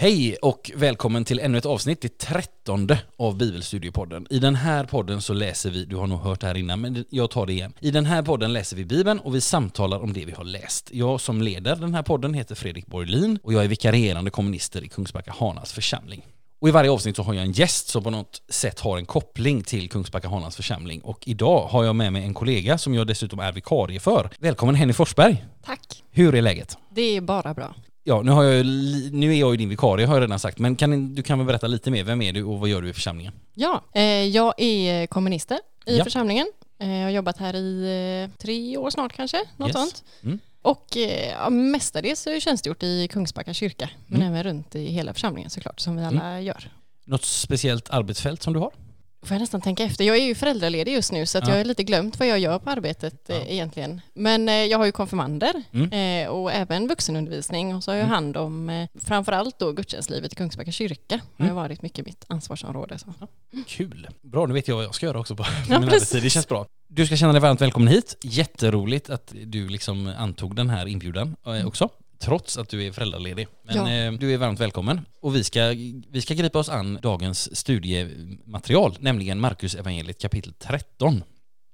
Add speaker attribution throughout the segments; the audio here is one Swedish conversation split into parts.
Speaker 1: Hej och välkommen till ännu ett avsnitt, det trettonde av Bibelstudiopodden. I den här podden så läser vi, du har nog hört det här innan, men jag tar det igen. I den här podden läser vi Bibeln och vi samtalar om det vi har läst. Jag som leder den här podden heter Fredrik Borglin och jag är vikarierande kommunister i Kungsbacka Hanas församling. Och i varje avsnitt så har jag en gäst som på något sätt har en koppling till Kungsbacka Hanans församling. Och idag har jag med mig en kollega som jag dessutom är vikarie för. Välkommen Henny Forsberg!
Speaker 2: Tack!
Speaker 1: Hur är läget?
Speaker 2: Det är bara bra.
Speaker 1: Ja, nu, har jag, nu är jag ju din vikarie har jag redan sagt, men kan, du kan väl berätta lite mer, vem är du och vad gör du i församlingen?
Speaker 2: Ja, eh, jag är kommunister i
Speaker 1: Ja.
Speaker 2: församlingen. Eh, jag har jobbat här i eh, tre år snart kanske, något
Speaker 1: Yes.
Speaker 2: sånt.
Speaker 1: Mm.
Speaker 2: Och eh, ja, mestadels har jag tjänstgjort i Kungsbacka kyrka, men
Speaker 1: Mm.
Speaker 2: även runt i hela församlingen såklart, som vi alla gör.
Speaker 1: Något speciellt arbetsfält som du har?
Speaker 2: Får jag nästan tänka efter. Jag är ju föräldraledig just nu så att
Speaker 1: Ja.
Speaker 2: jag har lite glömt vad jag gör på arbetet eh,
Speaker 1: Ja.
Speaker 2: egentligen. Men eh, jag har ju konfirmander
Speaker 1: Mm.
Speaker 2: eh, och även vuxenundervisning och så har jag
Speaker 1: Mm.
Speaker 2: hand om eh, framförallt då gudstjänstlivet i Kungsbacka kyrka. har
Speaker 1: Mm.
Speaker 2: varit mycket mitt ansvarsområde. Så.
Speaker 1: Kul! Bra, nu vet jag vad jag ska göra också på, på
Speaker 2: Ja,
Speaker 1: min
Speaker 2: precis.
Speaker 1: arbetstid. Det känns bra. Du ska känna dig varmt välkommen hit. Jätteroligt att du liksom antog den här inbjudan eh, också. Trots att du är föräldraledig. Men
Speaker 2: Ja.
Speaker 1: eh, du är varmt välkommen. Och vi ska, vi ska gripa oss an dagens studiematerial, nämligen Markus evangeliet kapitel 13.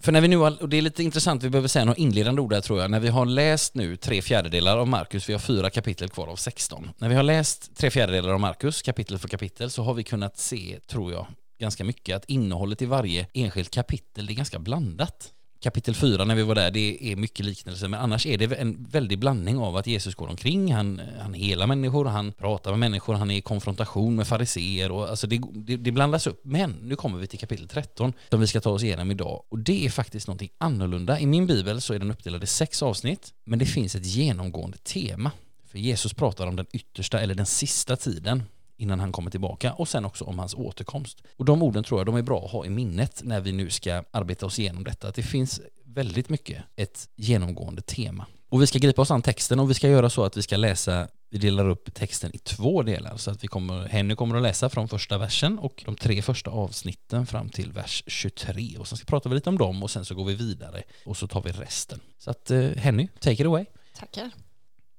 Speaker 1: För när vi nu har, och det är lite intressant, vi behöver säga några inledande ord där tror jag. När vi har läst nu tre fjärdedelar av Markus, vi har fyra kapitel kvar av 16. När vi har läst tre fjärdedelar av Markus, kapitel för kapitel, så har vi kunnat se, tror jag, ganska mycket att innehållet i varje enskilt kapitel det är ganska blandat. Kapitel 4 när vi var där, det är mycket liknelser, men annars är det en väldig blandning av att Jesus går omkring, han, han helar människor, han pratar med människor, han är i konfrontation med fariseer och alltså det, det, det blandas upp. Men nu kommer vi till kapitel 13 som vi ska ta oss igenom idag och det är faktiskt någonting annorlunda. I min bibel så är den uppdelad i sex avsnitt, men det finns ett genomgående tema. För Jesus pratar om den yttersta eller den sista tiden innan han kommer tillbaka och sen också om hans återkomst. Och de orden tror jag de är bra att ha i minnet när vi nu ska arbeta oss igenom detta. Att det finns väldigt mycket ett genomgående tema. Och vi ska gripa oss an texten och vi ska göra så att vi ska läsa, vi delar upp texten i två delar så att vi kommer, Henny kommer att läsa från första versen och de tre första avsnitten fram till vers 23 och sen ska prata vi lite om dem och sen så går vi vidare och så tar vi resten. Så att eh, Henny, take it away.
Speaker 2: Tackar.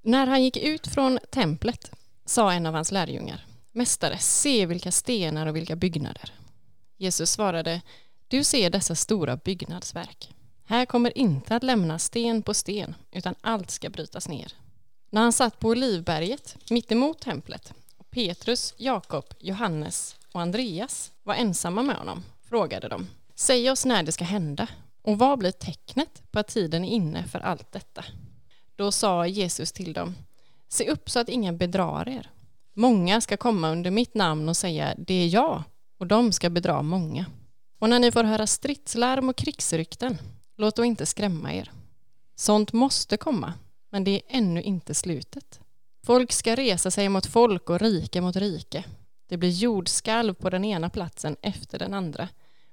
Speaker 2: När han gick ut från templet sa en av hans lärjungar Mästare, se vilka stenar och vilka byggnader. Jesus svarade Du ser dessa stora byggnadsverk. Här kommer inte att lämnas sten på sten utan allt ska brytas ner. När han satt på Olivberget mittemot templet och Petrus, Jakob, Johannes och Andreas var ensamma med honom frågade de Säg oss när det ska hända och vad blir tecknet på att tiden är inne för allt detta? Då sa Jesus till dem, se upp så att ingen bedrar er. Många ska komma under mitt namn och säga, det är jag, och de ska bedra många. Och när ni får höra stridslarm och krigsrykten, låt då inte skrämma er. Sånt måste komma, men det är ännu inte slutet. Folk ska resa sig mot folk och rike mot rike. Det blir jordskalv på den ena platsen efter den andra,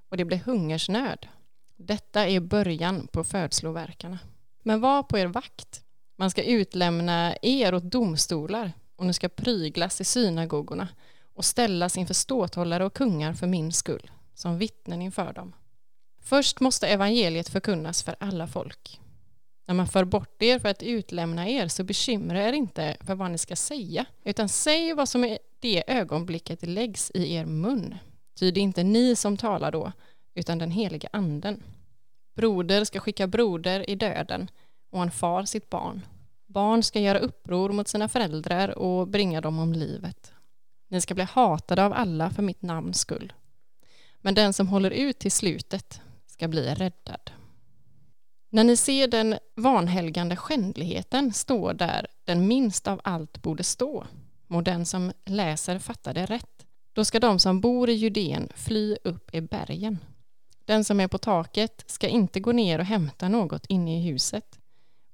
Speaker 2: och det blir hungersnöd. Detta är början på födslovärkarna. Men var på er vakt. Man ska utlämna er åt domstolar och ni ska pryglas i synagogorna och ställas inför ståthållare och kungar för min skull, som vittnen inför dem. Först måste evangeliet förkunnas för alla folk. När man för bort er för att utlämna er så bekymra er inte för vad ni ska säga, utan säg vad som i det ögonblicket läggs i er mun. Ty det är inte ni som talar då, utan den heliga anden. Broder ska skicka broder i döden och en far sitt barn. Barn ska göra uppror mot sina föräldrar och bringa dem om livet. Ni ska bli hatade av alla för mitt namns skull. Men den som håller ut till slutet ska bli räddad. När ni ser den vanhelgande skändligheten stå där den minst av allt borde stå, må den som läser fatta det rätt. Då ska de som bor i Judeen fly upp i bergen. Den som är på taket ska inte gå ner och hämta något inne i huset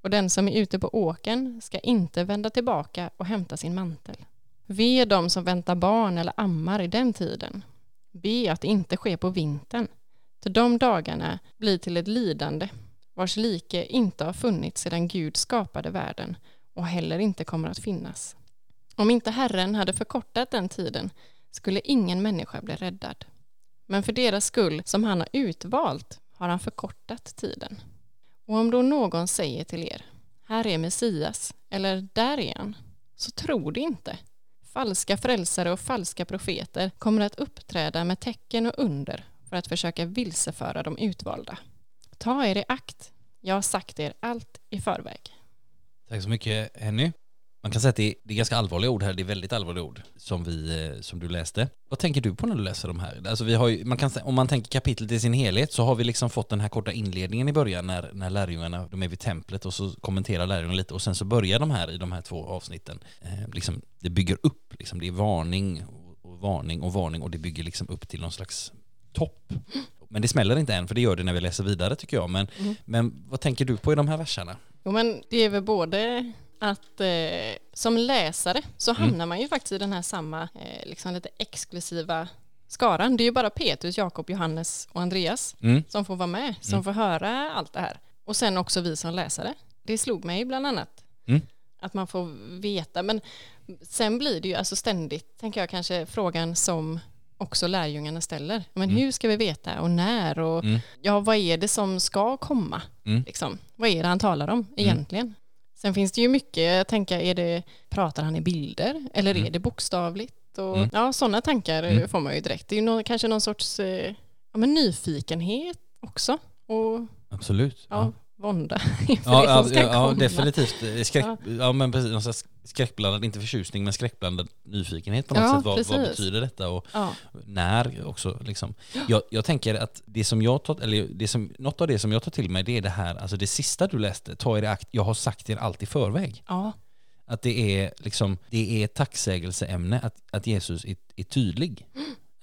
Speaker 2: och den som är ute på åken ska inte vända tillbaka och hämta sin mantel. Ve de som väntar barn eller ammar i den tiden. Be att det inte sker på vintern, för de dagarna blir till ett lidande vars like inte har funnits sedan Gud skapade världen och heller inte kommer att finnas. Om inte Herren hade förkortat den tiden skulle ingen människa bli räddad. Men för deras skull som han har utvalt har han förkortat tiden. Och om då någon säger till er, här är Messias, eller där är han, så tro det inte. Falska frälsare och falska profeter kommer att uppträda med tecken och under för att försöka vilseföra de utvalda. Ta er i akt. Jag har sagt er allt i förväg.
Speaker 1: Tack så mycket Henny. Man kan säga att det är, det är ganska allvarliga ord här, det är väldigt allvarliga ord som, vi, eh, som du läste. Vad tänker du på när du läser de här? Alltså vi har ju, man kan, om man tänker kapitlet i sin helhet så har vi liksom fått den här korta inledningen i början när, när lärjungarna, de är vid templet och så kommenterar lärjungarna lite och sen så börjar de här i de här två avsnitten. Eh, liksom, det bygger upp, liksom, det är varning och, och varning och varning och det bygger liksom upp till någon slags topp. Men det smäller inte än, för det gör det när vi läser vidare tycker jag. Men,
Speaker 2: Mm.
Speaker 1: men vad tänker du på i de här verserna?
Speaker 2: Jo, men det är väl både att eh, som läsare så
Speaker 1: Mm.
Speaker 2: hamnar man ju faktiskt i den här samma eh, liksom lite exklusiva skaran. Det är ju bara Petrus, Jakob, Johannes och Andreas
Speaker 1: Mm.
Speaker 2: som får vara med, som
Speaker 1: Mm.
Speaker 2: får höra allt det här. Och sen också vi som läsare. Det slog mig bland annat.
Speaker 1: Mm.
Speaker 2: Att man får veta. Men sen blir det ju alltså ständigt, tänker jag kanske, frågan som också lärjungarna ställer. Men
Speaker 1: Mm.
Speaker 2: hur ska vi veta och när och
Speaker 1: Mm.
Speaker 2: ja, vad är det som ska komma?
Speaker 1: Mm.
Speaker 2: Liksom? Vad är det han talar om egentligen? Sen finns det ju mycket, jag tänker, är det, pratar han i bilder eller är
Speaker 1: Mm.
Speaker 2: det bokstavligt? Och,
Speaker 1: Mm.
Speaker 2: Ja, sådana tankar eh,
Speaker 1: Mm.
Speaker 2: får man ju direkt. Det är ju någon, kanske någon sorts eh, ja, men nyfikenhet också och
Speaker 1: Absolut.
Speaker 2: ja, vånda inför
Speaker 1: Ja,
Speaker 2: det
Speaker 1: ja,
Speaker 2: som ska
Speaker 1: ja, ja
Speaker 2: komma.
Speaker 1: definitivt. Eh, Skräck,
Speaker 2: Ja.
Speaker 1: ja. men precis, skräckblandad, inte förtjusning, men skräckblandad nyfikenhet på något
Speaker 2: Ja,
Speaker 1: sätt. Vad, vad betyder detta och
Speaker 2: Ja,
Speaker 1: när också liksom. Jag, jag tänker att det som jag tar, eller det som, något av det som jag tar till mig det är det här, alltså det sista du läste, ta er i akt, jag har sagt er allt i förväg.
Speaker 2: ja,
Speaker 1: Att det är liksom, det är ett tacksägelseämne att, att Jesus är, är tydlig.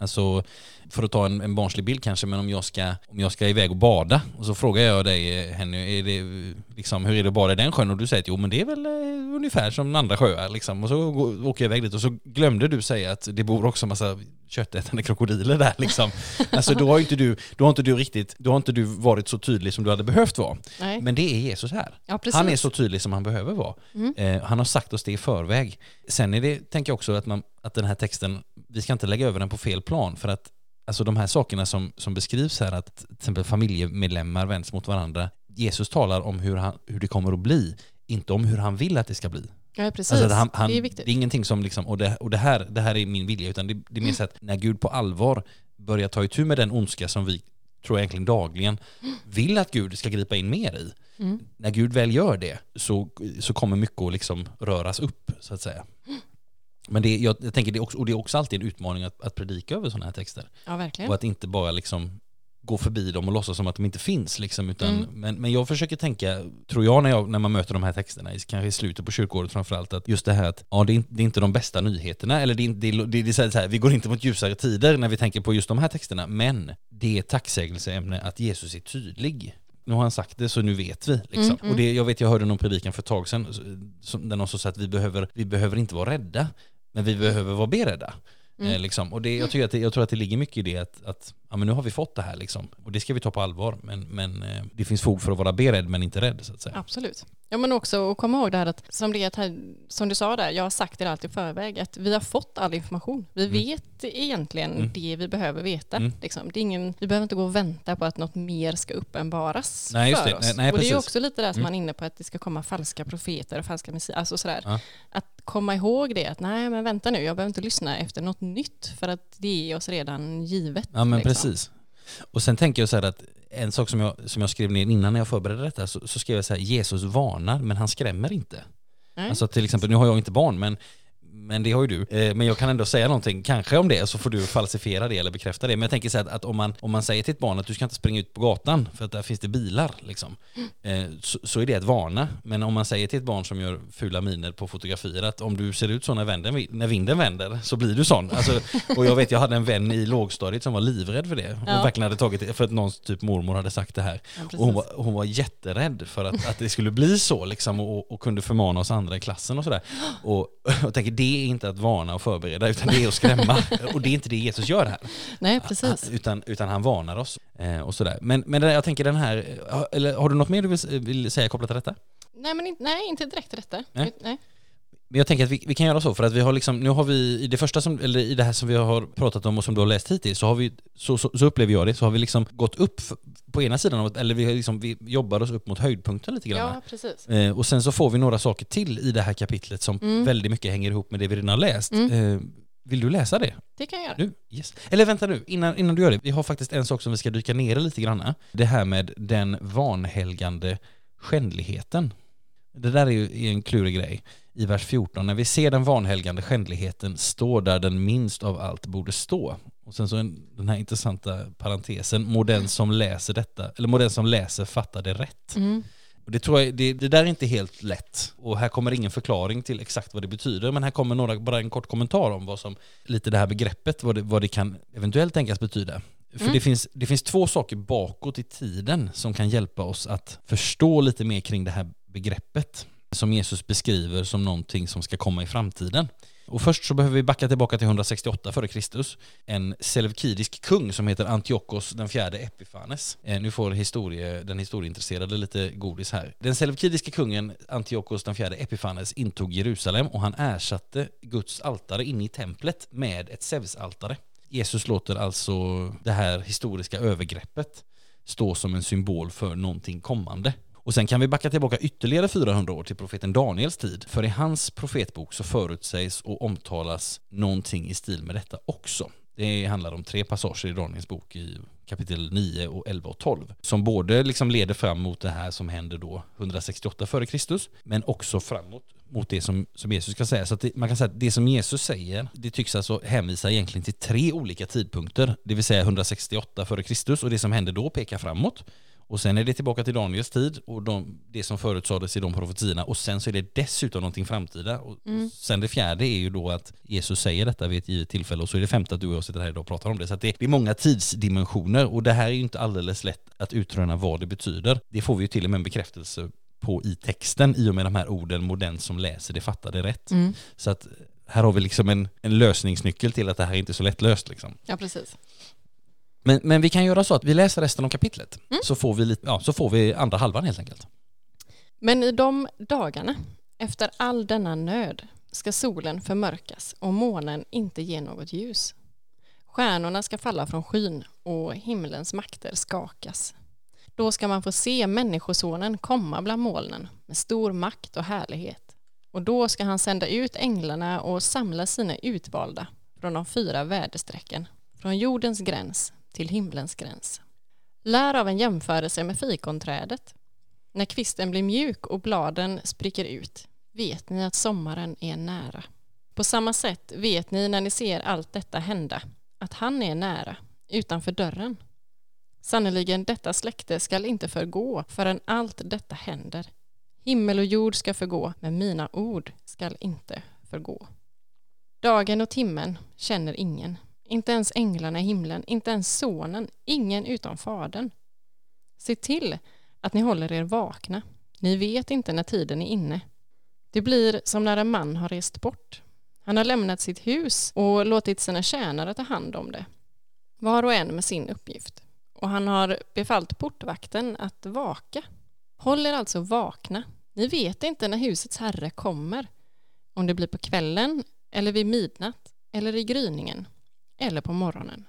Speaker 1: Alltså, för att ta en, en barnslig bild kanske, men om jag, ska, om jag ska iväg och bada och så frågar jag dig eh, Henny, är det, liksom, hur är det att bada i den sjön? Och du säger att jo men det är väl eh, ungefär som andra sjöar liksom. Och så går, åker jag iväg dit och så glömde du säga att det bor också en massa köttätande krokodiler där liksom. Alltså då har inte du, då har inte du riktigt, då har inte du varit så tydlig som du hade behövt vara.
Speaker 2: nej.
Speaker 1: Men det är Jesus här.
Speaker 2: ja.
Speaker 1: Han är så tydlig som han behöver vara.
Speaker 2: Mm.
Speaker 1: Eh, han har sagt oss det i förväg. Sen är det, tänker jag också att, man, att den här texten, vi ska inte lägga över den på fel plan för att alltså de här sakerna som, som beskrivs här, att till exempel familjemedlemmar vänds mot varandra, Jesus talar om hur, han, hur det kommer att bli, inte om hur han vill att det ska bli.
Speaker 2: Ja, precis.
Speaker 1: Alltså han, han,
Speaker 2: det är
Speaker 1: det,
Speaker 2: viktigt.
Speaker 1: är ingenting som liksom, och, det, och det, här, det här är min vilja, utan det, det är mer så att när Gud på allvar börjar ta itu med den ondska som vi tror jag egentligen dagligen vill att Gud ska gripa in mer i.
Speaker 2: Mm.
Speaker 1: När Gud väl gör det så, så kommer mycket att liksom röras upp så att säga. Men det, jag, jag tänker det också, och det är också alltid en utmaning att, att predika över sådana här texter.
Speaker 2: Ja, verkligen.
Speaker 1: Och att inte bara liksom gå förbi dem och låtsas som att de inte finns. Liksom, utan,
Speaker 2: Mm.
Speaker 1: men, men jag försöker tänka, tror jag när, jag när man möter de här texterna, kanske i slutet på kyrkåret framförallt, att just det här att ja, det, är, inte- det är inte de bästa nyheterna, eller det det det det är så här, vi går inte mot ljusare tider när vi tänker på just de här texterna, men det är tacksägelseämne att Jesus är tydlig. Nu har han sagt det så nu vet vi. Liksom.
Speaker 2: Mm, mm.
Speaker 1: Och det, jag vet jag hörde någon predikan för ett tag sedan som, där någon sa att vi behöver, vi behöver inte vara rädda, men vi behöver vara beredda.
Speaker 2: Mm.
Speaker 1: Eh, liksom. Och det, jag, tycker att det, jag tror att det ligger mycket i det att, att ja, men nu har vi fått det här liksom. och det ska vi ta på allvar. Men, men eh, det finns fog för att vara beredd men inte rädd så att säga.
Speaker 2: Absolut. Ja men också att komma ihåg det här att som, det här, som du sa där, jag har sagt det allt i förväg, att vi har fått all information. Vi
Speaker 1: Mm.
Speaker 2: vet egentligen
Speaker 1: Mm.
Speaker 2: det vi behöver veta.
Speaker 1: Mm.
Speaker 2: Liksom. Det är ingen, vi behöver inte gå och vänta på att något mer ska uppenbaras
Speaker 1: Nej,
Speaker 2: för
Speaker 1: det.
Speaker 2: oss.
Speaker 1: Nej, nej,
Speaker 2: och det är också lite där som
Speaker 1: Mm.
Speaker 2: man är inne på att det ska komma falska profeter och falska messias, alltså sådär.
Speaker 1: Ja.
Speaker 2: Att komma ihåg det, att nej men vänta nu, jag behöver inte lyssna efter något nytt för att det är oss redan givet.
Speaker 1: Ja men
Speaker 2: liksom.
Speaker 1: precis. Och sen tänker jag så här att en sak som jag, som jag skrev ner innan när jag förberedde detta så, så skrev jag så här, Jesus varnar men han skrämmer inte.
Speaker 2: Nej.
Speaker 1: Alltså till exempel, nu har jag inte barn men men det har ju du. Eh, Men jag kan ändå säga någonting, kanske om det, så får du falsifiera det eller bekräfta det. Men jag tänker så här att, att om, man, om man säger till ett barn att du ska inte springa ut på gatan för att där finns det bilar, liksom, eh, så, så är det ett varna. Men om man säger till ett barn som gör fula miner på fotografier att om du ser ut så när vinden, när vinden vänder så blir du sån. Alltså, och jag vet, jag hade en vän i lågstadiet som var livrädd för det. Hon
Speaker 2: Ja.
Speaker 1: verkligen hade tagit det, för att någons typ mormor hade sagt det här.
Speaker 2: Ja.
Speaker 1: Och hon, var, hon var jätterädd för att, att det skulle bli så liksom, och, och kunde förmana oss andra i klassen och sådär. Och jag tänker, det är inte att varna och förbereda, utan det är att skrämma. och det är inte det Jesus gör här.
Speaker 2: Nej, precis.
Speaker 1: Utan, utan han varnar oss. Eh, och sådär. Men, men det jag tänker den här, har- eller har du något mer du vill, vill säga kopplat till detta?
Speaker 2: Nej, men inte, nej, inte direkt till detta.
Speaker 1: Nej.
Speaker 2: Nej.
Speaker 1: Men jag tänker att vi, vi kan göra så för att vi har liksom, nu har vi i det första som, eller i det här som vi har pratat om och som du har läst hittills, så har vi, så, så, så upplever jag det, så har vi liksom gått upp på ena sidan av, eller vi, har liksom, vi jobbar oss upp mot höjdpunkten lite grann.
Speaker 2: Ja, precis.
Speaker 1: Eh, och sen så får vi några saker till i det här kapitlet som
Speaker 2: Mm.
Speaker 1: väldigt mycket hänger ihop med det vi redan har läst.
Speaker 2: Mm.
Speaker 1: Eh, vill du läsa det?
Speaker 2: Det kan jag göra.
Speaker 1: Nu? Yes. Eller vänta nu, innan, innan du gör det. Vi har faktiskt en sak som vi ska dyka ner i lite grann. Det här med den vanhelgande skändligheten. Det där är ju är en klurig grej. I vers 14, när vi ser den vanhelgande skändligheten står där den minst av allt borde stå. Och sen så en, den här intressanta parentesen, må den som läser detta, eller må den som läser fatta det rätt.
Speaker 2: Mm.
Speaker 1: Och det, tror jag, det, det där är inte helt lätt. Och här kommer ingen förklaring till exakt vad det betyder, men här kommer några, bara en kort kommentar om vad som, lite det här begreppet, vad det, vad det kan eventuellt tänkas betyda. För
Speaker 2: Mm.
Speaker 1: det, finns, det finns två saker bakåt i tiden som kan hjälpa oss att förstå lite mer kring det här begreppet som Jesus beskriver som någonting som ska komma i framtiden. Och först så behöver vi backa tillbaka till 168 f.Kr. En selevkidisk kung som heter Antiochos den fjärde Epifanes. Eh, nu får historie, den historieintresserade lite godis här. Den selevkidiska kungen Antiochos den fjärde Epifanes intog Jerusalem och han ersatte Guds altare inne i templet med ett Zeus-altare. Jesus låter alltså det här historiska övergreppet stå som en symbol för någonting kommande. Och sen kan vi backa tillbaka ytterligare 400 år till profeten Daniels tid. För i hans profetbok så förutsägs och omtalas någonting i stil med detta också. Det handlar om tre passager i Daniels bok i kapitel 9 och 11 och 12 som både liksom leder fram mot det här som händer då 168 före Kristus, men också framåt mot det som, som Jesus ska säga. Så att det, man kan säga att det som Jesus säger, det tycks alltså hänvisa egentligen till tre olika tidpunkter, det vill säga 168 före Kristus och det som händer då pekar framåt. Och sen är det tillbaka till Daniels tid och de, det som förutsades i de profetiorna och sen så är det dessutom någonting framtida. Och
Speaker 2: Mm.
Speaker 1: Sen det fjärde är ju då att Jesus säger detta vid ett givet tillfälle och så är det femte att du och jag sitter här idag och pratar om det. Så det, det är många tidsdimensioner och det här är ju inte alldeles lätt att utröna vad det betyder. Det får vi ju till och med en bekräftelse på i texten i och med de här orden må den som läser det fattar det rätt.
Speaker 2: Mm.
Speaker 1: Så att här har vi liksom en, en lösningsnyckel till att det här inte är så lättlöst liksom.
Speaker 2: Ja, precis.
Speaker 1: Men, men vi kan göra så att vi läser resten av kapitlet
Speaker 2: Mm.
Speaker 1: så, får vi lite, ja, så får vi andra halvan helt enkelt.
Speaker 2: Men i de dagarna, efter all denna nöd, ska solen förmörkas och månen inte ge något ljus. Stjärnorna ska falla från skyn och himlens makter skakas. Då ska man få se Människosonen komma bland molnen med stor makt och härlighet. Och då ska han sända ut änglarna och samla sina utvalda från de fyra väderstrecken, från jordens gräns till himlens gräns. Lär av en jämförelse med fikonträdet. När kvisten blir mjuk och bladen spricker ut vet ni att sommaren är nära. På samma sätt vet ni när ni ser allt detta hända att han är nära, utanför dörren. Sannerligen, detta släkte skall inte förgå förrän allt detta händer. Himmel och jord ska förgå, men mina ord skall inte förgå. Dagen och timmen känner ingen, inte ens änglarna i himlen, inte ens sonen, ingen utom fadern. Se till att ni håller er vakna. Ni vet inte när tiden är inne. Det blir som när en man har rest bort. Han har lämnat sitt hus och låtit sina tjänare ta hand om det. Var och en med sin uppgift. Och han har befallt portvakten att vaka. Håll er alltså vakna. Ni vet inte när husets herre kommer. Om det blir på kvällen eller vid midnatt eller i gryningen eller på morgonen.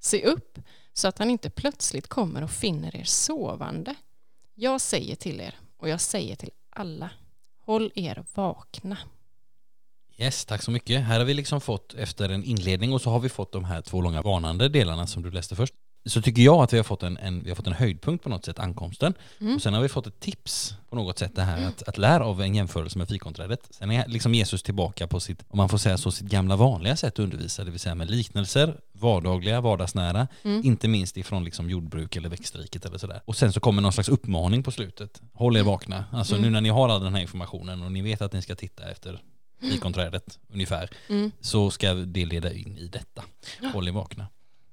Speaker 2: Se upp så att han inte plötsligt kommer och finner er sovande. Jag säger till er och jag säger till alla. Håll er vakna.
Speaker 1: Yes, tack så mycket. Här har vi liksom fått efter en inledning och så har vi fått de här två långa varnande delarna som du läste först. Så tycker jag att vi har fått en, en, vi har fått en höjdpunkt på något sätt, ankomsten.
Speaker 2: Mm.
Speaker 1: Och sen har vi fått ett tips på något sätt det här att, att lära av en jämförelse med fikonträdet. Sen är liksom Jesus tillbaka på sitt, om man får säga så, sitt gamla vanliga sätt att undervisa, det vill säga med liknelser, vardagliga, vardagsnära,
Speaker 2: Mm.
Speaker 1: inte minst ifrån liksom jordbruk eller växtriket eller sådär. Och sen så kommer någon slags uppmaning på slutet. Håll er vakna. Alltså
Speaker 2: Mm.
Speaker 1: nu när ni har all den här informationen och ni vet att ni ska titta efter fikonträdet ungefär,
Speaker 2: Mm.
Speaker 1: så ska det leda in i detta. Håll er vakna.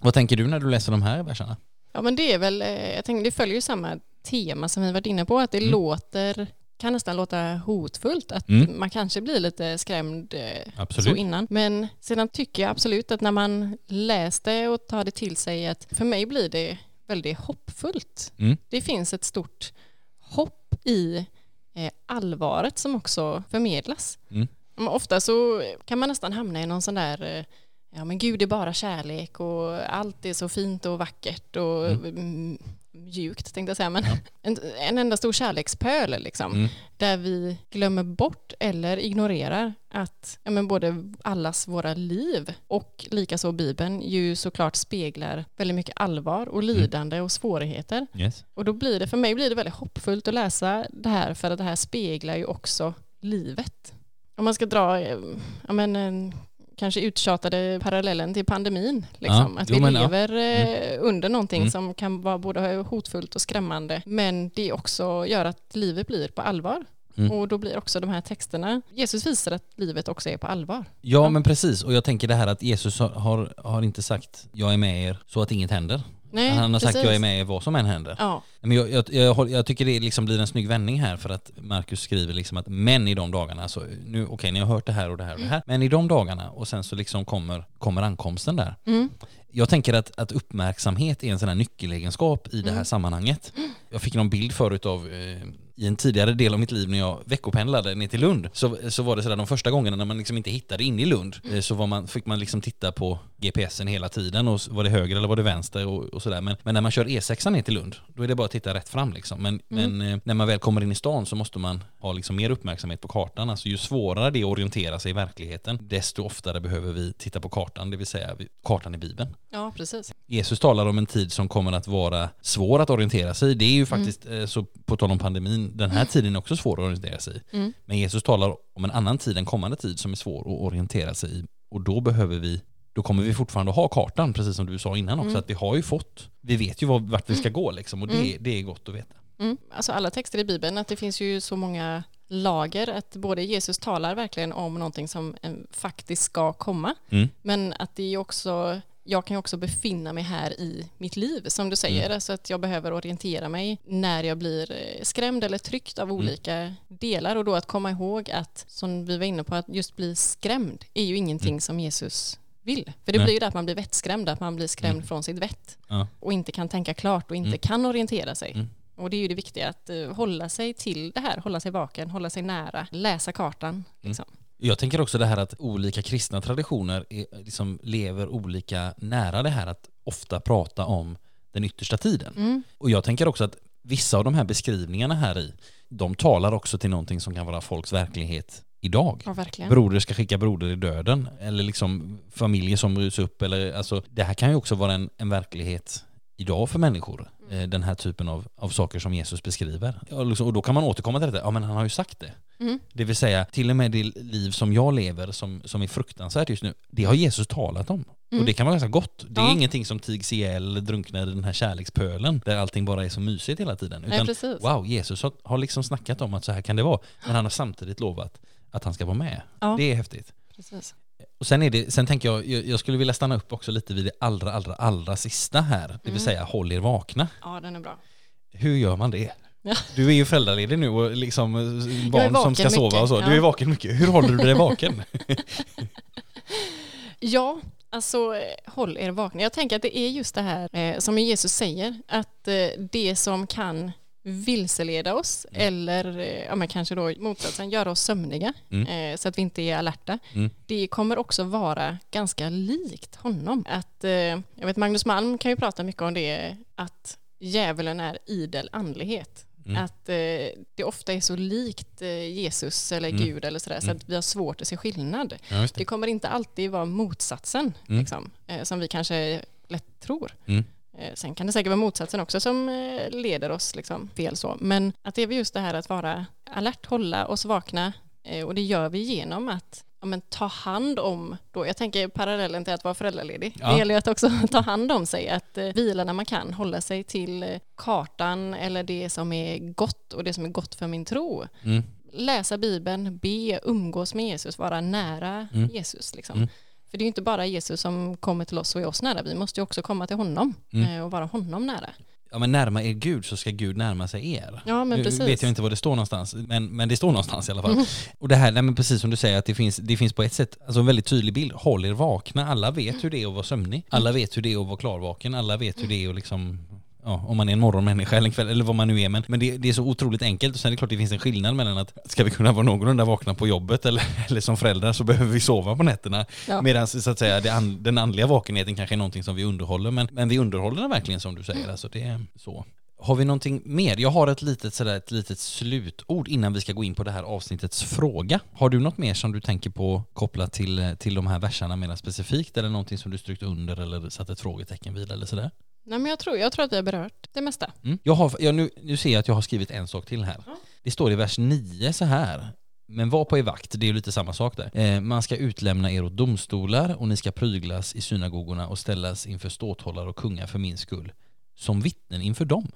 Speaker 1: Vad tänker du när du läser de här verserna?
Speaker 2: Ja men det är väl, eh, jag tänker det följer ju samma tema som vi varit inne på, att det
Speaker 1: Mm.
Speaker 2: låter, kan nästan låta hotfullt, att
Speaker 1: Mm.
Speaker 2: man kanske blir lite skrämd eh, så
Speaker 1: Absolut.
Speaker 2: innan. Men sedan tycker jag absolut att när man läste och tar det till sig att för mig blir det väldigt hoppfullt.
Speaker 1: Mm.
Speaker 2: Det finns ett stort hopp i eh, allvaret som också förmedlas.
Speaker 1: Mm.
Speaker 2: Ofta så kan man nästan hamna i någon sån där Ja men Gud är bara kärlek och allt är så fint och vackert och mm. mjukt tänkte jag säga men
Speaker 1: Ja.
Speaker 2: en, en enda stor kärlekspöl liksom
Speaker 1: Mm.
Speaker 2: där vi glömmer bort eller ignorerar att ja, men både allas våra liv och likaså Bibeln ju såklart speglar väldigt mycket allvar och lidande och svårigheter.
Speaker 1: Yes.
Speaker 2: Och då blir det, för mig blir det väldigt hoppfullt att läsa det här för att det här speglar ju också livet. Om man ska dra, ja men en kanske uttjatade parallellen till pandemin. Liksom.
Speaker 1: Ja,
Speaker 2: att
Speaker 1: jo,
Speaker 2: vi
Speaker 1: ja.
Speaker 2: lever eh, under någonting
Speaker 1: Mm.
Speaker 2: som kan vara både hotfullt och skrämmande. Men det också gör att livet blir på allvar.
Speaker 1: Mm.
Speaker 2: Och då blir också de här texterna, Jesus visar att livet också är på allvar.
Speaker 1: Ja,
Speaker 2: Ja.
Speaker 1: men precis. Och jag tänker det här att Jesus har, har, har inte sagt jag är med er så att inget händer.
Speaker 2: Nej,
Speaker 1: Han har sagt
Speaker 2: precis.
Speaker 1: jag är med er vad som än händer.
Speaker 2: Ja,
Speaker 1: Men jag, jag, jag, jag tycker det liksom blir en snygg vändning här för att Markus skriver liksom att men i de dagarna, alltså nu okej ni har hört det här och det här och det här, men i de dagarna och sen så liksom kommer, kommer ankomsten där.
Speaker 2: mm.
Speaker 1: Jag tänker att, att uppmärksamhet är en sån här nyckelegenskap i det här
Speaker 2: Mm.
Speaker 1: sammanhanget. Jag fick någon bild förut av eh, i en tidigare del av mitt liv när jag veckopendlade ner till Lund så, så var det sådär de första gångerna när man liksom inte hittade in i Lund eh, så var man, fick man liksom titta på GPSen hela tiden och var det höger eller var det vänster och, och sådär. Men, men när man kör E6 ner till Lund då är det bara att titta rätt fram liksom. Men, men eh, när man väl kommer in i stan så måste man ha liksom mer uppmärksamhet på kartan. Alltså ju svårare det är att orientera sig i verkligheten desto oftare behöver vi titta på kartan, det vill säga kartan i Bibeln.
Speaker 2: ja precis.
Speaker 1: Jesus talar om en tid som kommer att vara svår att orientera sig i. Det är ju faktiskt, eh, så på tal om pandemin, den här tiden är också svår att orientera sig i.
Speaker 2: Mm.
Speaker 1: Men Jesus talar om en annan tid, en kommande tid som är svår att orientera sig i. Och då behöver vi, då kommer vi fortfarande ha kartan, precis som du sa innan också,
Speaker 2: Mm.
Speaker 1: att vi har ju fått, vi vet ju vart, vi ska gå liksom och det, det är gott att veta.
Speaker 2: Mm. Alltså alla texter i Bibeln, att det finns ju så många lager, att både Jesus talar verkligen om någonting som faktiskt ska komma,
Speaker 1: Mm.
Speaker 2: men att det är också, jag kan ju också befinna mig här i mitt liv, som du säger,
Speaker 1: Mm.
Speaker 2: alltså att jag behöver orientera mig när jag blir eh, skrämd eller tryckt
Speaker 1: Mm.
Speaker 2: av olika delar, och då att komma ihåg att, som vi var inne på, att just bli skrämd är ju ingenting som Jesus vill. För det
Speaker 1: Mm. Nej.
Speaker 2: blir ju det att man blir vettskrämd, att man blir skrämd
Speaker 1: Mm.
Speaker 2: från sitt vett
Speaker 1: Ja.
Speaker 2: och inte kan tänka klart och inte
Speaker 1: Mm.
Speaker 2: kan orientera sig.
Speaker 1: Mm.
Speaker 2: Och det är ju det viktiga, att eh, hålla sig till det här, hålla sig vaken, hålla sig nära, läsa kartan. Liksom.
Speaker 1: Jag tänker också det här att olika kristna traditioner är, liksom lever olika nära det här att ofta prata om den yttersta tiden.
Speaker 2: Mm.
Speaker 1: Och jag tänker också att vissa av de här beskrivningarna här i, de talar också till någonting som kan vara folks verklighet idag.
Speaker 2: Ja, verkligen.
Speaker 1: Broder ska skicka broder i döden, eller liksom familjer som bryts upp, eller alltså det här kan ju också vara en, en verklighet idag för människor. Eh, Den här typen av, av saker som Jesus beskriver. Liksom, och då kan man återkomma till detta, ja men han har ju sagt det.
Speaker 2: Mm.
Speaker 1: Det vill säga, till och med det liv som jag lever som, som är fruktansvärt just nu, det har Jesus talat om.
Speaker 2: Mm.
Speaker 1: Och det kan vara ganska gott. Det är
Speaker 2: Ja.
Speaker 1: ingenting som tigs ihjäl drunknar i den här kärlekspölen där allting bara är så mysigt hela tiden.
Speaker 2: Nej,
Speaker 1: Utan
Speaker 2: precis.
Speaker 1: wow, Jesus har, har liksom snackat om att så här kan det vara. Men han har samtidigt lovat att han ska vara med.
Speaker 2: Ja.
Speaker 1: Det är häftigt.
Speaker 2: precis.
Speaker 1: Och sen, är det, sen tänker jag, jag, skulle vilja stanna upp också lite vid det allra, allra, allra sista här. Det vill
Speaker 2: Mm.
Speaker 1: säga håll er vakna.
Speaker 2: Ja, den är bra.
Speaker 1: Hur gör man det?
Speaker 2: Ja.
Speaker 1: Du är ju föräldraledig nu och liksom eh, barn som ska sova
Speaker 2: mycket,
Speaker 1: och så. Du
Speaker 2: ja.
Speaker 1: är vaken mycket. Hur håller du dig vaken?
Speaker 2: Ja, alltså håll er vakna. Jag tänker att det är just det här eh, som Jesus säger, att eh, det som kan vilseleda oss eller eh, ja, men kanske då motsatsen göra oss sömniga
Speaker 1: Mm.
Speaker 2: eh, så att vi inte är alerta.
Speaker 1: Mm.
Speaker 2: Det kommer också vara ganska likt honom. Att, eh, jag vet Magnus Malm kan ju prata mycket om det att djävulen är idel andlighet.
Speaker 1: Mm.
Speaker 2: Att eh, det ofta är så likt eh, Jesus eller
Speaker 1: Mm.
Speaker 2: Gud eller sådär så
Speaker 1: Mm.
Speaker 2: att vi har svårt att se skillnad.
Speaker 1: Ja,
Speaker 2: Det
Speaker 1: det.
Speaker 2: kommer inte alltid vara motsatsen
Speaker 1: Mm.
Speaker 2: liksom, eh, som vi kanske lätt tror. Eh, sen kan det säkert vara motsatsen också som eh, leder oss liksom, fel så. Men att det är just det här att vara alert, hålla oss vakna eh, och det gör vi genom att ja, men, ta hand om, då, jag tänker parallellen till att vara föräldraledig,
Speaker 1: Ja.
Speaker 2: det gäller ju att också ta hand om sig, att eh, vila när man kan, hålla sig till kartan eller det som är gott och det som är gott för min tro
Speaker 1: Mm.
Speaker 2: läsa Bibeln, be, umgås med Jesus, vara nära
Speaker 1: Mm.
Speaker 2: Jesus. Liksom.
Speaker 1: Mm.
Speaker 2: För det är ju inte bara Jesus som kommer till oss och är oss nära, vi måste ju också komma till honom
Speaker 1: Mm.
Speaker 2: eh, och vara honom nära.
Speaker 1: Ja men närma er Gud så ska Gud närma sig er.
Speaker 2: Ja, men
Speaker 1: nu
Speaker 2: precis.
Speaker 1: vet jag inte var det står någonstans, men, men det står någonstans i alla fall.
Speaker 2: Mm.
Speaker 1: Och det här, nej men precis som du säger, att det finns, det finns på ett sätt alltså en väldigt tydlig bild. Håll er vakna, alla vet hur det är att vara sömnig. Alla vet hur det är att vara klarvaken, alla vet hur det är att liksom ja, om man är en morgonmänniska eller en kväll eller vad man nu är. Men, men det, det, är så otroligt enkelt och sen är det klart det finns en skillnad mellan att ska vi kunna vara någorlunda vakna på jobbet eller, eller som föräldrar så behöver vi sova på nätterna. Ja. Medan så att säga an, den andliga vakenheten kanske är någonting som vi underhåller men, men vi underhåller den verkligen som du säger. Alltså det är så. Har vi någonting mer? Jag har ett litet, sådär, ett litet slutord innan vi ska gå in på det här avsnittets fråga. Har du något mer som du tänker på kopplat till, till de här verserna mer specifikt? Eller någonting som du strykt under eller satt ett frågetecken vid eller sådär?
Speaker 2: Nej, men jag, tror, jag tror att vi har berört det mesta.
Speaker 1: Mm. Jag har, jag, nu, nu ser jag att jag har skrivit en sak till här. Mm. Det står i vers 9 så här. Men var på er vakt, det är ju lite samma sak där. Eh, man ska utlämna er åt domstolar och ni ska pryglas i synagogorna och ställas inför ståthållare och kungar för min skull. Som vittnen inför dem.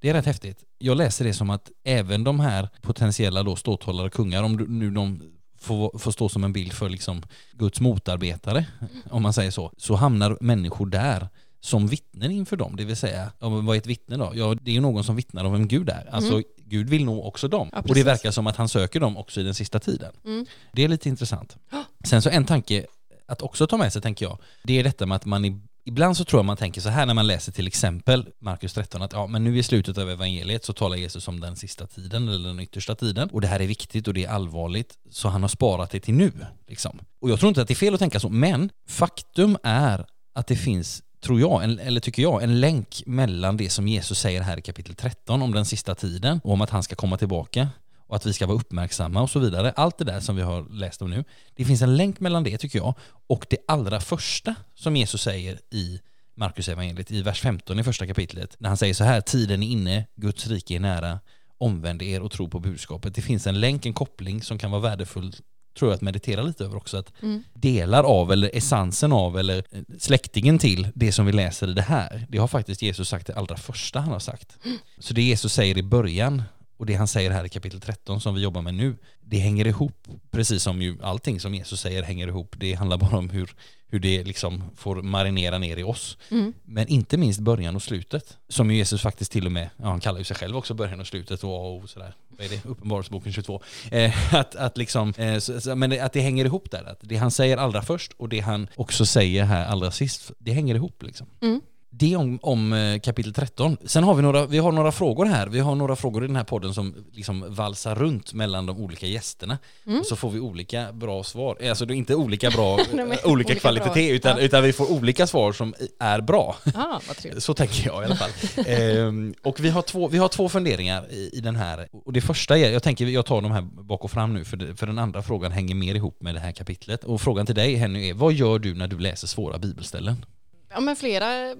Speaker 1: Det är rätt häftigt. Jag läser det som att även de här potentiella då ståthållare och kungar, om nu de får, får stå som en bild för liksom Guds motarbetare, om man säger så, så hamnar människor där som vittnen inför dem, det vill säga, ja, vad är ett vittne då? Ja, det är ju någon som vittnar om vem Gud är. Alltså, mm. Gud vill nå också dem. Ja, och det verkar som att han söker dem också i den sista tiden. Mm. Det är lite intressant. Sen så en tanke att också ta med sig, tänker jag, det är detta med att man Ibland så tror jag man tänker så här när man läser till exempel Markus 13 att ja, men nu i slutet av evangeliet så talar Jesus om den sista tiden eller den yttersta tiden och det här är viktigt och det är allvarligt så han har sparat det till nu. Liksom. Och jag tror inte att det är fel att tänka så, men faktum är att det finns tror jag, en, eller tycker jag, en länk mellan det som Jesus säger här i kapitel 13 om den sista tiden och om att han ska komma tillbaka och att vi ska vara uppmärksamma och så vidare. Allt det där som vi har läst om nu. Det finns en länk mellan det tycker jag och det allra första som Jesus säger i Markus evangeliet i vers 15 i första kapitlet när han säger så här tiden är inne, Guds rike är nära, omvänd er och tro på budskapet. Det finns en länk, en koppling som kan vara värdefull tror jag att meditera lite över också. Att mm. delar av eller essensen av eller eh, släktingen till det som vi läser i det här, det har faktiskt Jesus sagt det allra första han har sagt. Mm. Så det Jesus säger i början och det han säger här i kapitel 13 som vi jobbar med nu, det hänger ihop, precis som ju allting som Jesus säger hänger ihop. Det handlar bara om hur, hur det liksom får marinera ner i oss. Mm. Men inte minst början och slutet, som ju Jesus faktiskt till och med, ja, han kallar ju sig själv också början och slutet och, och sådär. Vad är det? Uppenbarelseboken 22. Eh, att, att liksom, eh, så, men att det hänger ihop där. Att det han säger allra först och det han också säger här allra sist, det hänger ihop liksom. Mm. Det om, om eh, kapitel 13. Sen har vi några, vi har några frågor här. Vi har några frågor i den här podden som liksom valsar runt mellan de olika gästerna. Mm. Och så får vi olika bra svar. Eh, alltså inte olika bra, Nej, olika, olika kvalitet, utan, ja. utan vi får olika svar som är bra.
Speaker 2: Ah,
Speaker 1: så tänker jag i alla fall. ehm, och vi har, två, vi har två funderingar i, i den här. Och det första är, jag tänker jag tar de här bak och fram nu, för, det, för den andra frågan hänger mer ihop med det här kapitlet. Och frågan till dig Henny är, vad gör du när du läser svåra bibelställen?
Speaker 2: Ja men flera eh,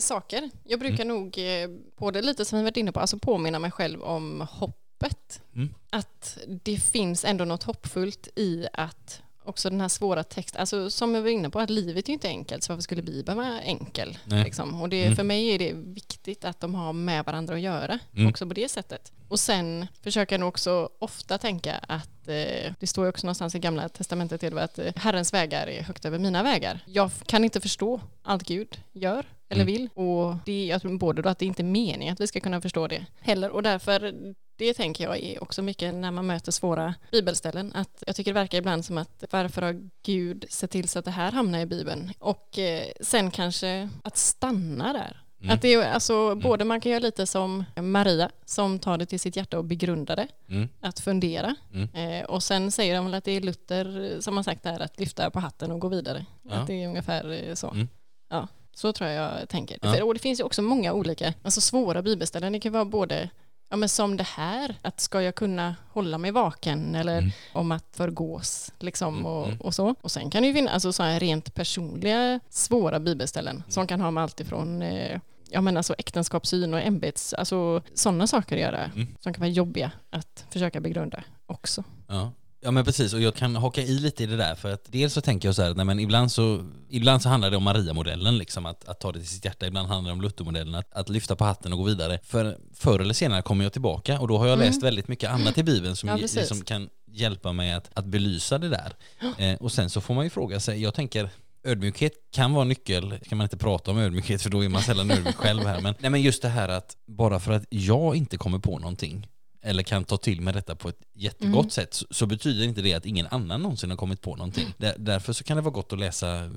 Speaker 2: saker. Jag brukar mm. nog, eh, på det lite som vi varit inne på, alltså påminna mig själv om hoppet. Mm. Att det finns ändå något hoppfullt i att också den här svåra texten, alltså som jag var inne på, att livet är ju inte enkelt, så varför skulle Bibeln vara enkel? Liksom? Och det, mm. för mig är det viktigt att de har med varandra att göra, mm. också på det sättet. Och sen försöker jag nog också ofta tänka att eh, det står ju också någonstans i gamla testamentet till att eh, Herrens vägar är högt över mina vägar. Jag kan inte förstå allt Gud gör eller mm. vill och det, jag tror både då att det inte är meningen att vi ska kunna förstå det heller och därför det tänker jag är också mycket när man möter svåra bibelställen. Att jag tycker det verkar ibland som att varför har Gud sett till så att det här hamnar i Bibeln? Och eh, sen kanske att stanna där. Mm. Att det är alltså, mm. både man kan göra lite som Maria som tar det till sitt hjärta och begrundar det. Mm. Att fundera. Mm. Eh, och sen säger de väl att det är Luther som har sagt det här att lyfta på hatten och gå vidare. Ja. Att det är ungefär eh, så. Mm. Ja, så tror jag jag tänker. Ja. Och det finns ju också många olika, alltså svåra bibelställen. Det kan vara både ja, men som det här, att ska jag kunna hålla mig vaken eller mm. om att förgås liksom mm, och, mm. och, så. Och sen kan det ju finnas alltså, så här rent personliga svåra bibelställen mm. som kan ha med allt ifrån eh, ja, men alltså äktenskapssyn och ämbets, alltså sådana saker att göra mm. som kan vara jobbiga att försöka begrunda också.
Speaker 1: Ja. Ja men precis, och jag kan haka i lite i det där för att dels så tänker jag så här, nej men ibland så, ibland så handlar det om Maria-modellen liksom, att, att ta det till sitt hjärta, ibland handlar det om Luther-modellen, att, att lyfta på hatten och gå vidare. För förr eller senare kommer jag tillbaka och då har jag mm. läst väldigt mycket annat i Bibeln som ja, liksom kan hjälpa mig att, att belysa det där. Eh, och sen så får man ju fråga sig, jag tänker Ödmjukhet kan vara nyckel, kan man inte prata om ödmjukhet för då är man sällan ödmjuk själv här. Men, nej men just det här att bara för att jag inte kommer på någonting eller kan ta till mig detta på ett jättegott mm. sätt så, så, betyder inte det att ingen annan någonsin har kommit på någonting. Där, därför så kan det vara gott att läsa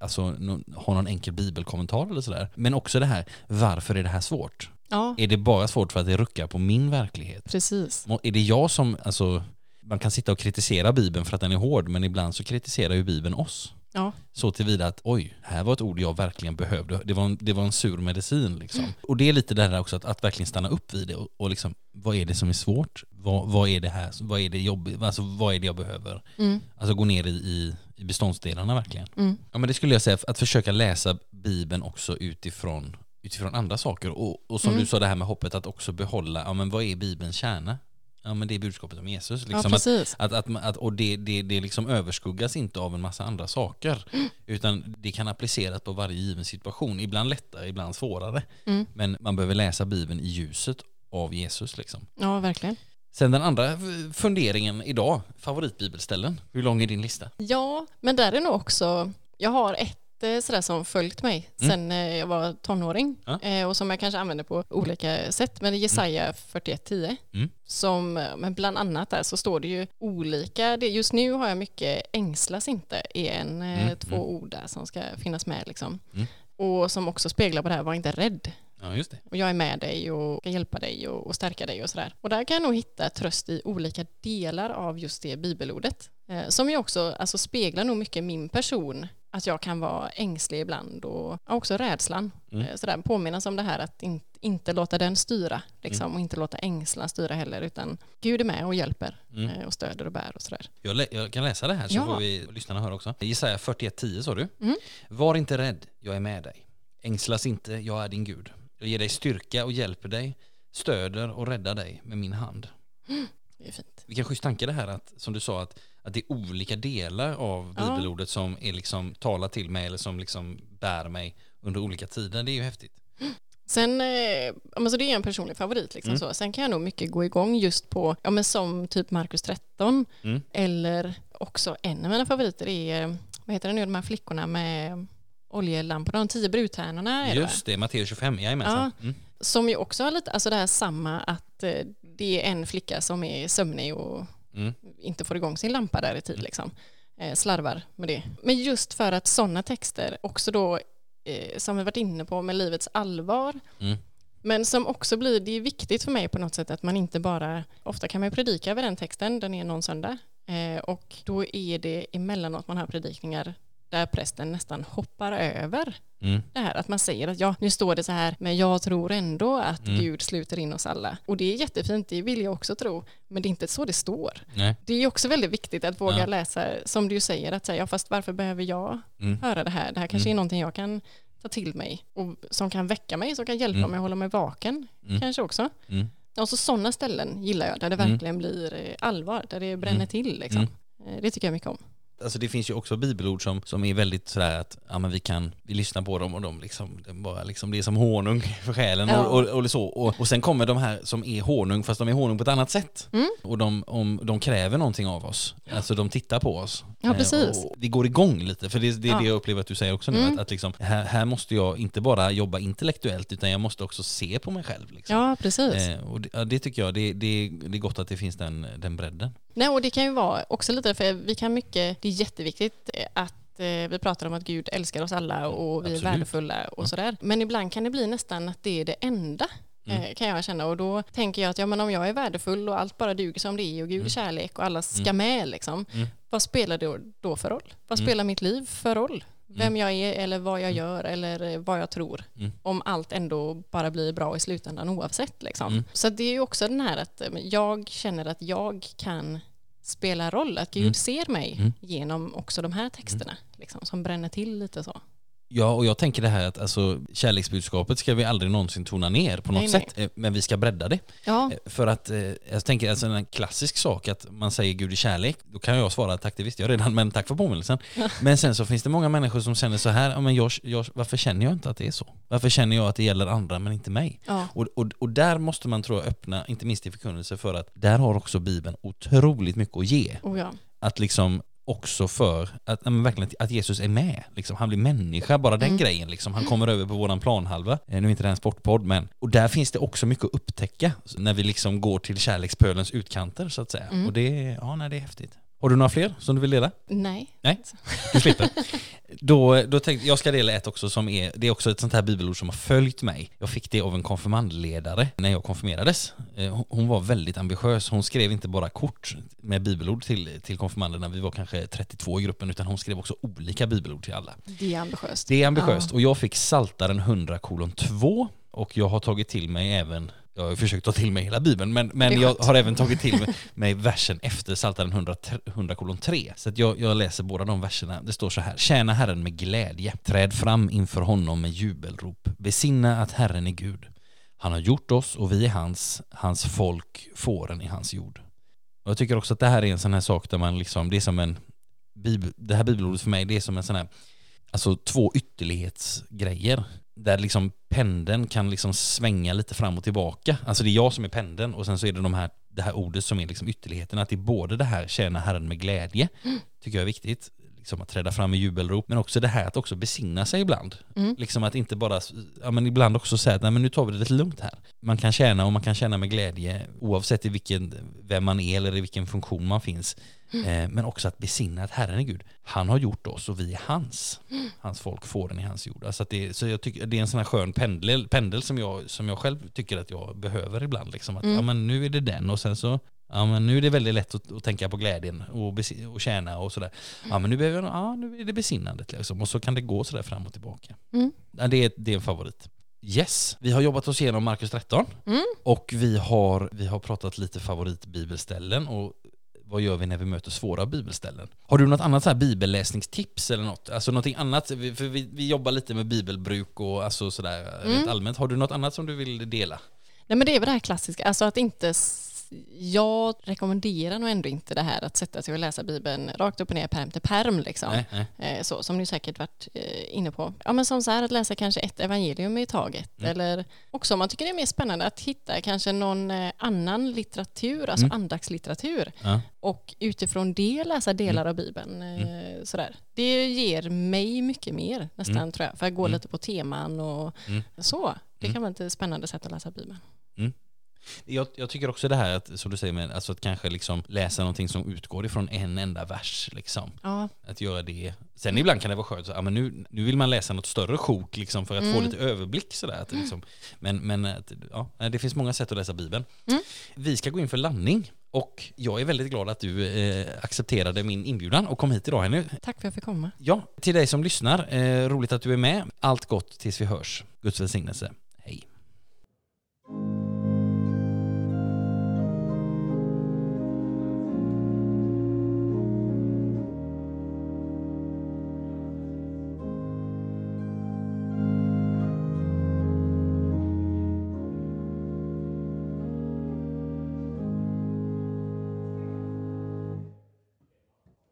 Speaker 1: alltså, no, ha någon enkel bibelkommentar eller sådär. Men också det här, varför är det här svårt?
Speaker 2: Ja,
Speaker 1: Är det bara svårt för att det ruckar på min verklighet?
Speaker 2: precis.
Speaker 1: Är det jag som, alltså, man kan sitta och kritisera Bibeln för att den är hård, men ibland så kritiserar ju Bibeln oss.
Speaker 2: Ja,
Speaker 1: Så tillvida att oj, här var ett ord jag verkligen behövde. Det var en, det var en sur medicin liksom. Och det är lite det där också att, att verkligen stanna upp vid det och, och liksom, vad är det som är svårt? Vad, vad är det här? Vad är det jobbigt? Alltså vad är det jag behöver?
Speaker 2: mm,
Speaker 1: Alltså gå ner i, i, i beståndsdelarna verkligen.
Speaker 2: mm,
Speaker 1: Ja men det skulle jag säga, att försöka läsa Bibeln också utifrån, utifrån andra saker. Och, och som
Speaker 2: Mm.
Speaker 1: du sa det här med hoppet, att också behålla, ja men vad är Bibelns kärna? Ja men det är budskapet om Jesus.
Speaker 2: ja
Speaker 1: Liksom
Speaker 2: precis.
Speaker 1: att, att, att, och det, det, det liksom överskuggas inte av en massa andra saker.
Speaker 2: Mm.
Speaker 1: Utan det kan appliceras på varje given situation. Ibland lättare, ibland svårare.
Speaker 2: Mm.
Speaker 1: Men man behöver läsa Bibeln i ljuset av Jesus. Liksom.
Speaker 2: Ja, verkligen.
Speaker 1: Sen den andra funderingen idag, favoritbibelställen. Hur lång är din lista?
Speaker 2: Ja, men där är nog också, jag har ett eh, sådär som följt mig
Speaker 1: Mm.
Speaker 2: sen eh, jag var tonåring
Speaker 1: Ja.
Speaker 2: eh, och som jag kanske använder på olika sätt. Men det är Jesaja 41.10
Speaker 1: Mm.
Speaker 2: som, men bland annat där så står det ju olika, det, just nu har jag mycket ängslas inte i en, eh,
Speaker 1: Mm,
Speaker 2: två
Speaker 1: mm.
Speaker 2: ord där som ska finnas med liksom.
Speaker 1: Mm.
Speaker 2: Och som också speglar på det här, var inte rädd.
Speaker 1: Ja, just det.
Speaker 2: Och jag är med dig och ska hjälpa dig och, och stärka dig och sådär. Och där kan jag nog hitta tröst i olika delar av just det bibelordet. Eh, som ju också alltså, speglar nog mycket min person. Att jag kan vara ängslig ibland och också rädslan.
Speaker 1: Mm.
Speaker 2: Eh, påminnas om det här att in, inte låta den styra liksom, och inte låta ängslan styra heller utan Gud är med och hjälper
Speaker 1: Mm.
Speaker 2: eh, och stöder och bär och sådär.
Speaker 1: Jag, jag kan läsa det här så
Speaker 2: Ja.
Speaker 1: får vi lyssnarna höra också. Jesaja 41.10 sa du.
Speaker 2: Mm.
Speaker 1: Var inte rädd, jag är med dig. Ängslas inte, jag är din Gud. Jag ger dig styrka och hjälper dig, stöder och räddar dig med min hand.
Speaker 2: Det är fint.
Speaker 1: Vilken schysst tanke det här att, som du sa, att, att det är olika delar av
Speaker 2: Ja.
Speaker 1: bibelordet som är liksom talar till mig eller som liksom bär mig under olika tider. Det är ju häftigt.
Speaker 2: Sen, eh, ja, men så det är en personlig favorit. Liksom
Speaker 1: Mm.
Speaker 2: så. Sen kan jag nog mycket gå igång just på, ja men som typ Markus 13,
Speaker 1: Mm.
Speaker 2: eller också en av mina favoriter är, vad heter det nu, de här flickorna med oljelamporna, de tio brudtärnorna det?
Speaker 1: Just det, Matteus 25, jajamensan. Mm.
Speaker 2: Som ju också har lite, alltså det här samma att eh, det är en flicka som är sömnig och
Speaker 1: Mm.
Speaker 2: inte får igång sin lampa där i tid liksom. Eh, slarvar med det. Men just för att sådana texter också då, eh, som vi varit inne på med livets allvar,
Speaker 1: Mm.
Speaker 2: men som också blir, det är viktigt för mig på något sätt att man inte bara, ofta kan man ju predika över den texten, den är någon söndag, eh, och då är det emellanåt man har predikningar där prästen nästan hoppar över
Speaker 1: Mm.
Speaker 2: det här att man säger att ja, nu står det så här, men jag tror ändå att
Speaker 1: Mm.
Speaker 2: Gud sluter in oss alla. Och det är jättefint, det vill jag också tro, men det är inte så det står.
Speaker 1: Nej.
Speaker 2: Det är också väldigt viktigt att våga
Speaker 1: Ja.
Speaker 2: läsa, som du säger, att säga, ja fast varför behöver jag
Speaker 1: Mm.
Speaker 2: höra det här? Det här kanske
Speaker 1: Mm.
Speaker 2: är någonting jag kan ta till mig och som kan väcka mig, som kan hjälpa
Speaker 1: Mm.
Speaker 2: mig att hålla mig vaken,
Speaker 1: Mm.
Speaker 2: kanske också. Och så sådana ställen gillar jag, där det verkligen blir eh, allvar, där det bränner till liksom. Eh, Det tycker jag mycket om.
Speaker 1: Alltså det finns ju också bibelord som, som är väldigt sådär att ja, men vi kan vi lyssnar på dem och de liksom, är bara liksom, det är som honung för själen
Speaker 2: Ja.
Speaker 1: och, och, och så. Och, och sen kommer de här som är honung fast de är honung på ett annat sätt.
Speaker 2: Mm.
Speaker 1: Och de, om, de kräver någonting av oss. Alltså de tittar på oss.
Speaker 2: Ja,
Speaker 1: Eh,
Speaker 2: precis.
Speaker 1: Och vi går igång lite, för det, det är
Speaker 2: Ja.
Speaker 1: det jag upplever att du säger också nu.
Speaker 2: Mm.
Speaker 1: Att, att liksom, här, här måste jag inte bara jobba intellektuellt utan jag måste också se på mig själv. Liksom.
Speaker 2: Ja, precis.
Speaker 1: Eh, och det, ja, det tycker jag, det, det, det är gott att det finns den, den bredden.
Speaker 2: Nej, och det kan ju vara också lite, för vi kan mycket, det är jätteviktigt eh, att eh, vi pratar om att Gud älskar oss alla och vi
Speaker 1: Absolut.
Speaker 2: är värdefulla och sådär. Men ibland kan det bli nästan att det är det enda.
Speaker 1: Mm.
Speaker 2: eh, Kan jag känna och då tänker jag att ja, men om jag är värdefull och allt bara duger som det är och Gud är
Speaker 1: Mm.
Speaker 2: kärlek och alla ska
Speaker 1: Mm.
Speaker 2: med liksom.
Speaker 1: Mm.
Speaker 2: Vad spelar det då för roll? Vad
Speaker 1: Mm.
Speaker 2: spelar mitt liv för roll? Vem
Speaker 1: Mm.
Speaker 2: jag är eller vad jag
Speaker 1: Mm.
Speaker 2: gör eller eh, vad jag tror.
Speaker 1: Mm.
Speaker 2: Om allt ändå bara blir bra i slutändan oavsett. Liksom.
Speaker 1: Mm.
Speaker 2: Så det är ju också den här att eh, jag känner att jag kan spela roll, att Gud
Speaker 1: Mm.
Speaker 2: ser mig genom också de här texterna liksom, som bränner till lite så.
Speaker 1: Ja, och jag tänker det här att alltså, kärleksbudskapet ska vi aldrig någonsin tona ner på något
Speaker 2: Nej, nej.
Speaker 1: sätt, eh, men vi ska bredda det.
Speaker 2: Ja,
Speaker 1: Eh, För att, eh, jag tänker alltså en klassisk sak att man säger Gud är kärlek, då kan jag svara tack det visste jag redan, men tack för påminnelsen. Men sen så finns det många människor som känner så här, men jag, jag, varför känner jag inte att det är så? Varför känner jag att det gäller andra men inte mig?
Speaker 2: ja,
Speaker 1: Och, och, och där måste man tror jag öppna, inte minst i förkunnelse, för att där har också Bibeln otroligt mycket att ge.
Speaker 2: oh.
Speaker 1: Att liksom också för att, verkligen att Jesus är med. Liksom, han blir människa, bara den
Speaker 2: Mm.
Speaker 1: grejen. Liksom. Han kommer över på våran planhalva. Eh, Nu är inte det här en sportpodd, men och där finns det också mycket att upptäcka när vi liksom går till kärlekspölens utkanter så att säga.
Speaker 2: Mm.
Speaker 1: Och det, ja, nej, det är häftigt. Har du några fler som du vill dela?
Speaker 2: Nej.
Speaker 1: Nej, du slipper. Då, då tänkte jag ska dela ett också som är, det är också ett sånt här bibelord som har följt mig. Jag fick det av en konfirmandledare när jag konfirmerades. Eh, hon- var väldigt ambitiös. Hon skrev inte bara kort med bibelord till, till konfirmanderna, vi var kanske 32 i gruppen, utan hon skrev också olika bibelord till alla.
Speaker 2: Det är ambitiöst.
Speaker 1: Det är ambitiöst och jag fick Saltaren 100 kolon 2 och jag har tagit till mig även jag har försökt ta till mig hela bibeln men, men jag har även tagit till mig, versen efter Psaltaren 100, 100 kolon 3. Så att jag, jag läser båda de verserna. Det står så här. Tjäna Herren med glädje. Träd fram inför honom med jubelrop. Besinna att Herren är Gud. Han har gjort oss och vi är hans, hans folk, fåren i hans jord. Och jag tycker också att det här är en sån här sak där man liksom, det är som en, det här bibelordet för mig, det är som en sån här alltså två ytterlighetsgrejer. Där liksom pendeln kan liksom svänga lite fram och tillbaka. Alltså det är jag som är pendeln och sen så är det de här, det här ordet som är liksom ytterligheten. Att det är både det här tjäna Herren med glädje, tycker jag är viktigt. Liksom att träda fram i jubelrop, men också det här att också besinna sig ibland.
Speaker 2: Mm.
Speaker 1: Liksom att inte bara, ja men ibland också säga att nej men nu tar vi det lite lugnt här. Man kan tjäna och man kan känna med glädje oavsett i vilken, vem man är eller i vilken funktion man finns. Eh, men också att besinna att Herren är Gud. Han har gjort oss och vi är hans. Hans folk får den i hans jord. Alltså det, så jag tycker det är en sån här skön pendel, pendel som, jag, som jag själv tycker att jag behöver ibland. Liksom att, ja men nu är det den och sen så Ja men nu är det väldigt lätt att, att tänka på glädjen och, och tjäna och sådär. Ja men nu, behöver jag, ja, nu är det besinnandet liksom. Och så kan det gå sådär fram och tillbaka.
Speaker 2: Mm.
Speaker 1: Ja, det, är, det är en favorit. Yes, vi har jobbat oss igenom Markus 13
Speaker 2: Mm.
Speaker 1: och vi har, vi har pratat lite favoritbibelställen och vad gör vi när vi möter svåra bibelställen? Har du något annat så här bibelläsningstips eller något? Alltså någonting annat, för vi, vi jobbar lite med bibelbruk och alltså sådär rent allmänt. Har du något annat som du vill dela?
Speaker 2: Nej men det är väl det här klassiska, alltså att inte jag rekommenderar nog ändå inte det här att sätta sig och läsa Bibeln rakt upp och ner, perm till perm liksom.
Speaker 1: Nej, nej.
Speaker 2: Eh, Så, som ni säkert varit eh, inne på. Ja men som så här att läsa kanske ett evangelium i taget.
Speaker 1: Mm.
Speaker 2: Eller också om man tycker det är mer spännande att hitta kanske någon eh, annan litteratur, alltså
Speaker 1: Mm.
Speaker 2: andaktslitteratur.
Speaker 1: Ja.
Speaker 2: Och utifrån det läsa delar
Speaker 1: Mm.
Speaker 2: av Bibeln. Eh, sådär. Det ger mig mycket mer nästan
Speaker 1: Mm.
Speaker 2: tror jag. För att gå
Speaker 1: Mm.
Speaker 2: lite på teman och
Speaker 1: Mm.
Speaker 2: så. Det
Speaker 1: Mm.
Speaker 2: kan vara ett spännande sätt att läsa Bibeln.
Speaker 1: Jag, jag tycker också det här att, som du säger, med, alltså att kanske liksom läsa någonting som utgår ifrån en enda vers. Liksom.
Speaker 2: Ja,
Speaker 1: Att göra det. Sen ibland kan det vara skönt, så, ja, men nu, nu vill man läsa något större sjok liksom, för att få
Speaker 2: Mm.
Speaker 1: lite överblick. Sådär, att, det liksom, men men att, ja, det finns många sätt att läsa Bibeln.
Speaker 2: Mm.
Speaker 1: Vi ska gå in för landning och jag är väldigt glad att du eh, accepterade min inbjudan och kom hit idag Henny.
Speaker 2: tack för att jag fick komma.
Speaker 1: Ja, till dig som lyssnar, eh, roligt att du är med. Allt gott tills vi hörs. Guds välsignelse.